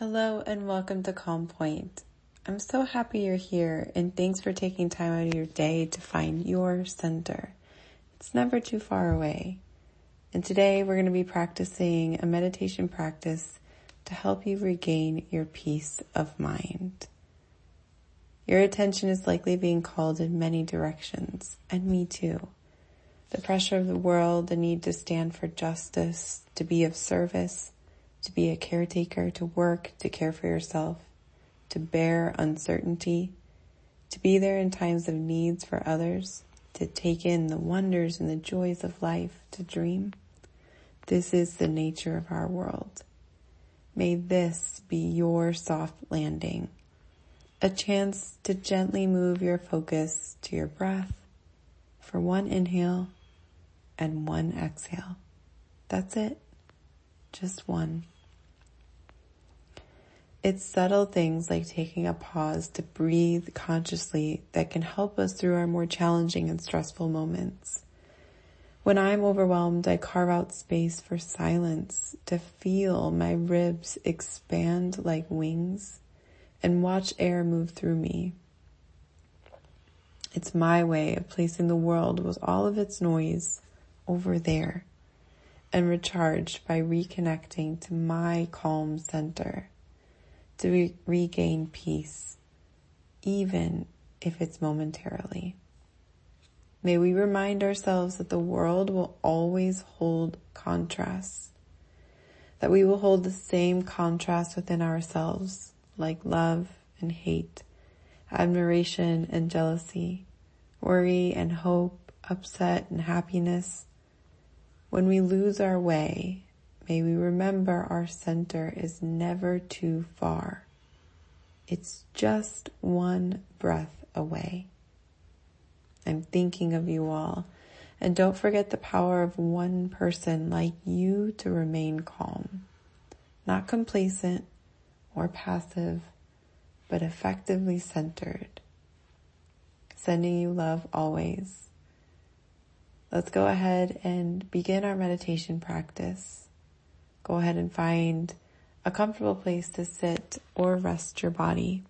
Hello and welcome to Calm Point. I'm so happy you're here and thanks for taking time out of your day to find your center. It's never too far away. And today we're going to be practicing a meditation practice to help you regain your peace of mind. Your attention is likely being called in many directions, and me too. The pressure of the world, the need to stand for justice, to be of service, to be a caretaker, to work, to care for yourself, to bear uncertainty, to be there in times of needs for others, to take in the wonders and the joys of life, to dream. This is the nature of our world. May this be your soft landing, a chance to gently move your focus to your breath for one inhale and one exhale. That's it. Just one. It's subtle things like taking a pause to breathe consciously that can help us through our more challenging and stressful moments. When I'm overwhelmed, I carve out space for silence to feel my ribs expand like wings and watch air move through me. It's my way of placing the world with all of its noise over there and recharge by reconnecting to my calm center to re- regain peace, even if it's momentarily. May we remind ourselves that the world will always hold contrasts, that we will hold the same contrast within ourselves, like love and hate, admiration and jealousy, worry and hope, upset and happiness. When we lose our way May we remember our center is never too far. It's just one breath away. I'm thinking of you all. And don't forget the power of one person like you to remain calm, not complacent or passive, but effectively centered. Sending you love always. Let's go ahead and begin our meditation practice go ahead and find a comfortable place to sit or rest your body,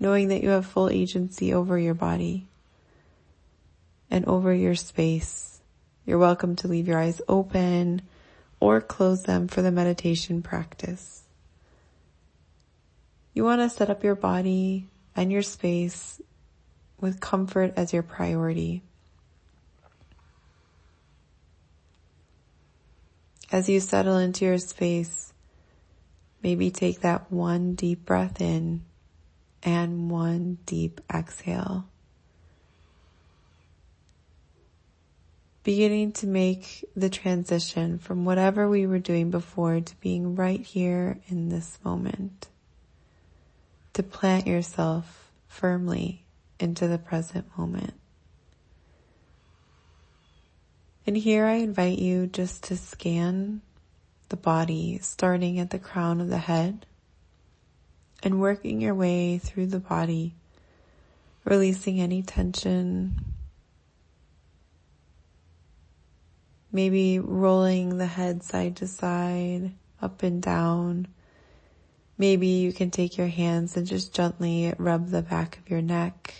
knowing that you have full agency over your body and over your space. You're welcome to leave your eyes open or close them for the meditation practice. You want to set up your body and your space with comfort as your priority. As you settle into your space, maybe take that one deep breath in and one deep exhale. Beginning to make the transition from whatever we were doing before to being right here in this moment. To plant yourself firmly into the present moment. And here I invite you just to scan the body starting at the crown of the head and working your way through the body, releasing any tension, maybe rolling the head side to side, up and down. Maybe you can take your hands and just gently rub the back of your neck,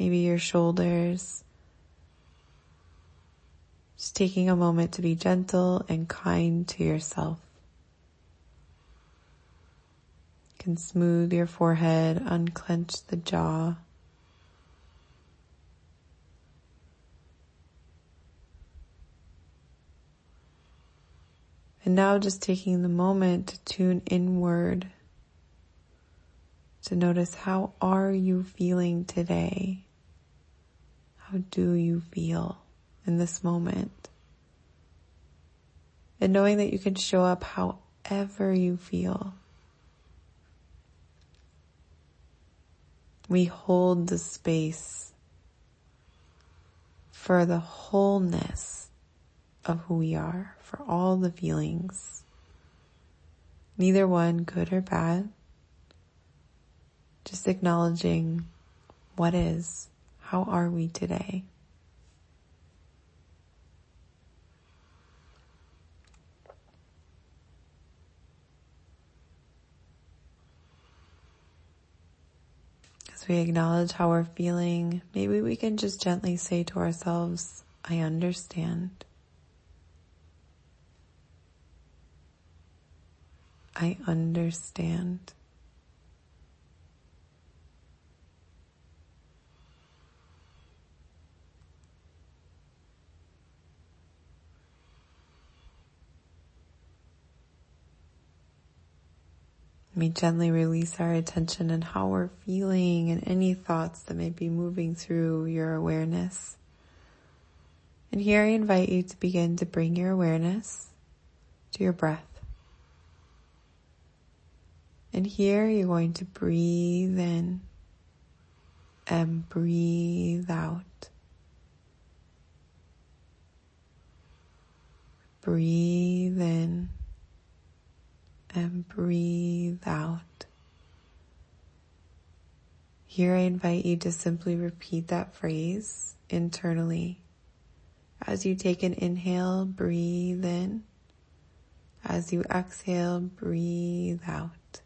maybe your shoulders. Just taking a moment to be gentle and kind to yourself. You can smooth your forehead, unclench the jaw. And now just taking the moment to tune inward to notice how are you feeling today? How do you feel? In this moment. And knowing that you can show up however you feel. We hold the space for the wholeness of who we are, for all the feelings. Neither one good or bad. Just acknowledging what is. How are we today? As we acknowledge how we're feeling, maybe we can just gently say to ourselves, I understand. I understand. We gently release our attention and how we're feeling and any thoughts that may be moving through your awareness. And here I invite you to begin to bring your awareness to your breath. And here you're going to breathe in and breathe out. Breathe in and breathe out. Here I invite you to simply repeat that phrase internally. As you take an inhale, breathe in. As you exhale, breathe out.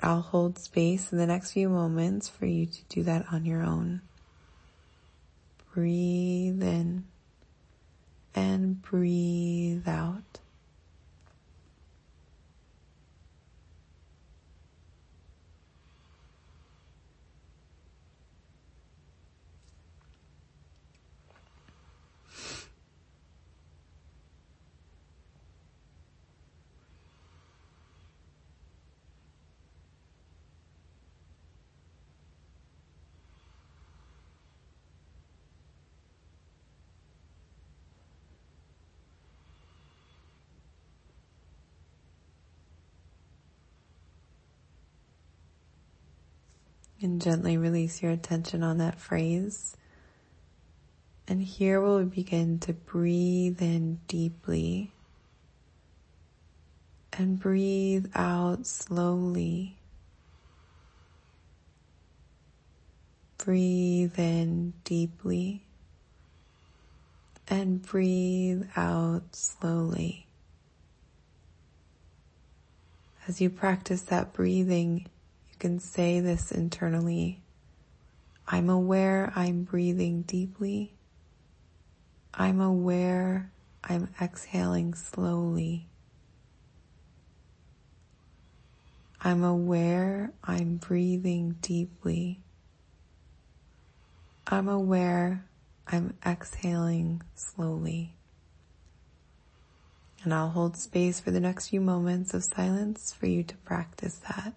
I'll hold space in the next few moments for you to do that on your own. Breathe in and breathe out. And gently release your attention on that phrase. And here we'll begin to breathe in deeply and breathe out slowly. Breathe in deeply and breathe out slowly. As you practice that breathing, can say this internally. I'm aware I'm breathing deeply. I'm aware I'm exhaling slowly. I'm aware I'm breathing deeply. I'm aware I'm exhaling slowly. And I'll hold space for the next few moments of silence for you to practice that.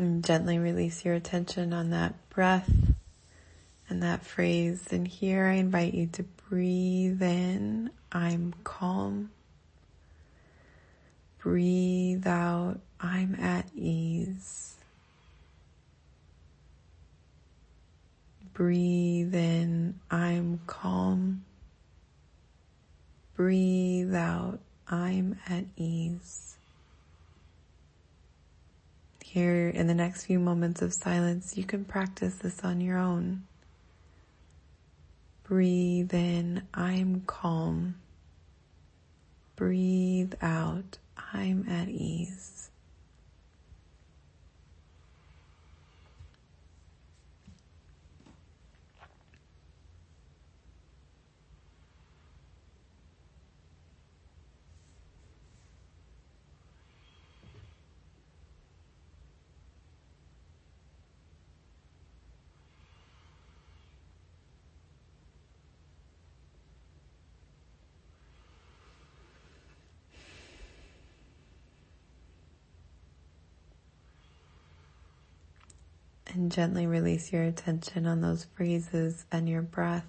And gently release your attention on that breath and that phrase. And here I invite you to breathe in, I'm calm. Breathe out, I'm at ease. Breathe in, I'm calm. Breathe out, I'm at ease. Here in the next few moments of silence, you can practice this on your own. Breathe in, I'm calm. Breathe out, I'm at ease. And gently release your attention on those phrases and your breath.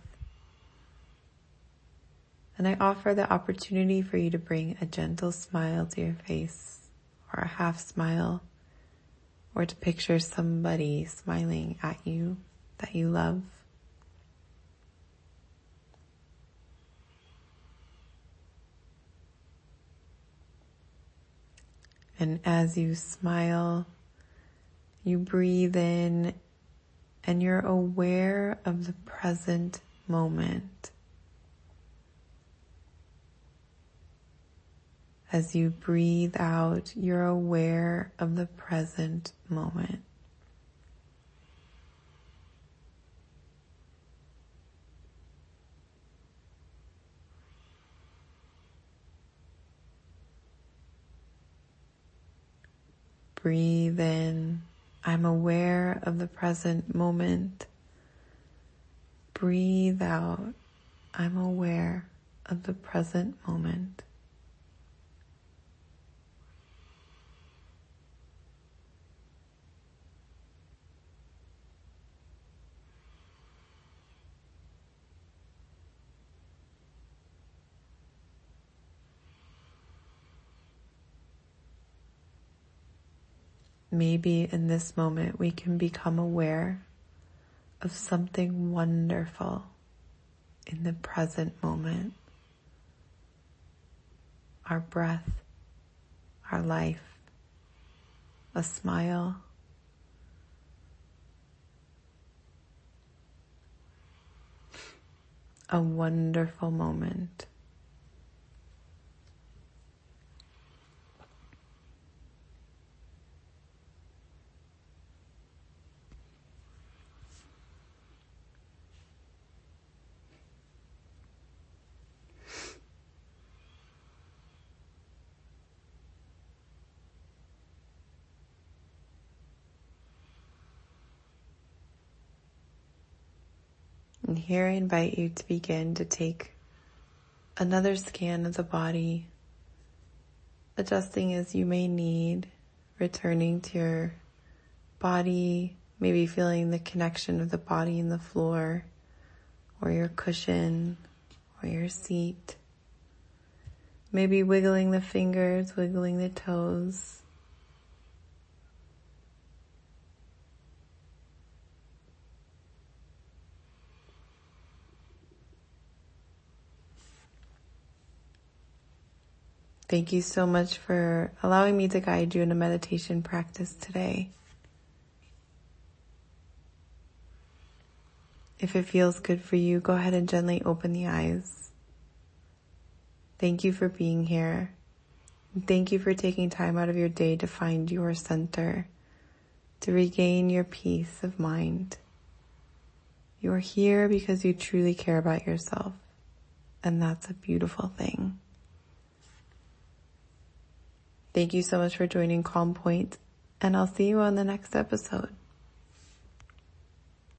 And I offer the opportunity for you to bring a gentle smile to your face or a half smile or to picture somebody smiling at you that you love. And as you smile, you breathe in and you're aware of the present moment. As you breathe out, you're aware of the present moment. Breathe in. I'm aware of the present moment. Breathe out. I'm aware of the present moment. Maybe in this moment we can become aware of something wonderful in the present moment. Our breath, our life, a smile, a wonderful moment. And here I invite you to begin to take another scan of the body, adjusting as you may need, returning to your body, maybe feeling the connection of the body and the floor, or your cushion, or your seat. Maybe wiggling the fingers, wiggling the toes. Thank you so much for allowing me to guide you in a meditation practice today. If it feels good for you, go ahead and gently open the eyes. Thank you for being here. Thank you for taking time out of your day to find your center, to regain your peace of mind. You're here because you truly care about yourself, and that's a beautiful thing. Thank you so much for joining Calm Point, and I'll see you on the next episode.